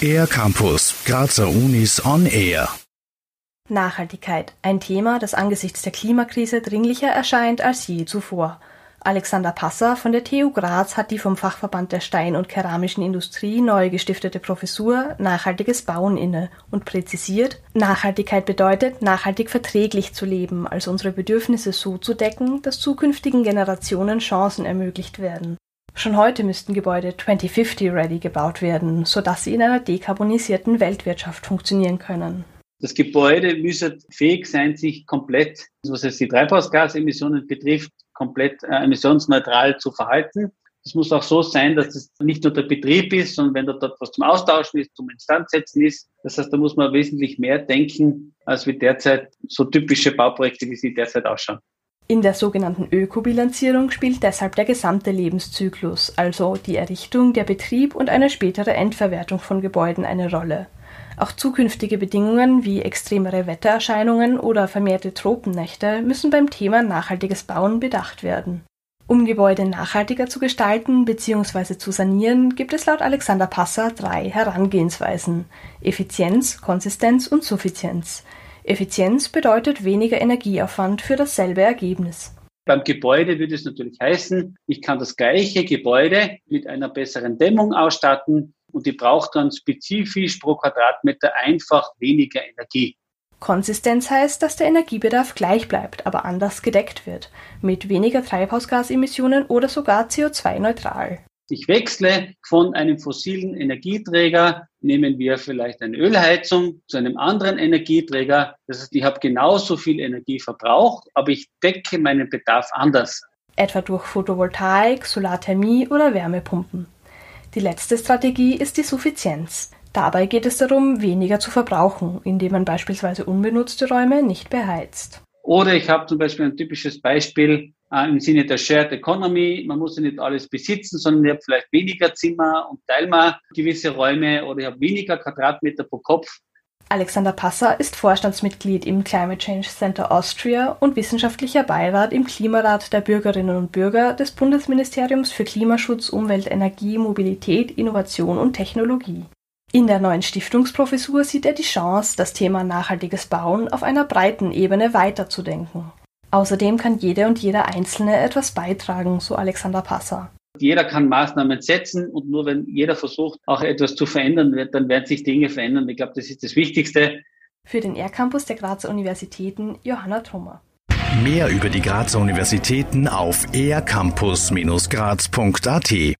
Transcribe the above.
Air Campus, Grazer Unis on Air. Nachhaltigkeit, ein Thema, das angesichts der Klimakrise dringlicher erscheint als je zuvor. Alexander Passer von der TU Graz hat die vom Fachverband der Stein- und Keramischen Industrie neu gestiftete Professur Nachhaltiges Bauen inne und präzisiert, Nachhaltigkeit bedeutet, nachhaltig verträglich zu leben, also unsere Bedürfnisse so zu decken, dass zukünftigen Generationen Chancen ermöglicht werden. Schon heute müssten Gebäude 2050-ready gebaut werden, sodass sie in einer dekarbonisierten Weltwirtschaft funktionieren können. Das Gebäude müsse fähig sein, sich komplett, was es die Treibhausgasemissionen betrifft, komplett äh, emissionsneutral zu verhalten. Es muss auch so sein, dass es nicht nur der Betrieb ist, sondern wenn da dort was zum Austauschen ist, zum Instandsetzen ist. Das heißt, da muss man wesentlich mehr denken, als wie derzeit so typische Bauprojekte, wie sie derzeit ausschauen. In der sogenannten Ökobilanzierung spielt deshalb der gesamte Lebenszyklus, also die Errichtung, der Betrieb und eine spätere Endverwertung von Gebäuden eine Rolle. Auch zukünftige Bedingungen wie extremere Wettererscheinungen oder vermehrte Tropennächte müssen beim Thema nachhaltiges Bauen bedacht werden. Um Gebäude nachhaltiger zu gestalten bzw. zu sanieren, gibt es laut Alexander Passer drei Herangehensweisen Effizienz, Konsistenz und Suffizienz. Effizienz bedeutet weniger Energieaufwand für dasselbe Ergebnis. Beim Gebäude würde es natürlich heißen, ich kann das gleiche Gebäude mit einer besseren Dämmung ausstatten, und die braucht dann spezifisch pro Quadratmeter einfach weniger Energie. Konsistenz heißt, dass der Energiebedarf gleich bleibt, aber anders gedeckt wird, mit weniger Treibhausgasemissionen oder sogar CO2-neutral. Ich wechsle von einem fossilen Energieträger, nehmen wir vielleicht eine Ölheizung, zu einem anderen Energieträger. Das heißt, ich habe genauso viel Energie verbraucht, aber ich decke meinen Bedarf anders. Etwa durch Photovoltaik, Solarthermie oder Wärmepumpen. Die letzte Strategie ist die Suffizienz. Dabei geht es darum, weniger zu verbrauchen, indem man beispielsweise unbenutzte Räume nicht beheizt. Oder ich habe zum Beispiel ein typisches Beispiel äh, im Sinne der Shared Economy. Man muss ja nicht alles besitzen, sondern ich habe vielleicht weniger Zimmer und teile mal gewisse Räume oder ich habe weniger Quadratmeter pro Kopf Alexander Passer ist Vorstandsmitglied im Climate Change Center Austria und wissenschaftlicher Beirat im Klimarat der Bürgerinnen und Bürger des Bundesministeriums für Klimaschutz, Umwelt, Energie, Mobilität, Innovation und Technologie. In der neuen Stiftungsprofessur sieht er die Chance, das Thema nachhaltiges Bauen auf einer breiten Ebene weiterzudenken. Außerdem kann jede und jeder Einzelne etwas beitragen, so Alexander Passer. Jeder kann Maßnahmen setzen und nur wenn jeder versucht, auch etwas zu verändern, dann werden sich Dinge verändern. Ich glaube, das ist das Wichtigste. Für den R-Campus der Grazer Universitäten Johanna Trummer. Mehr über die Grazer Universitäten auf ercampus-graz.at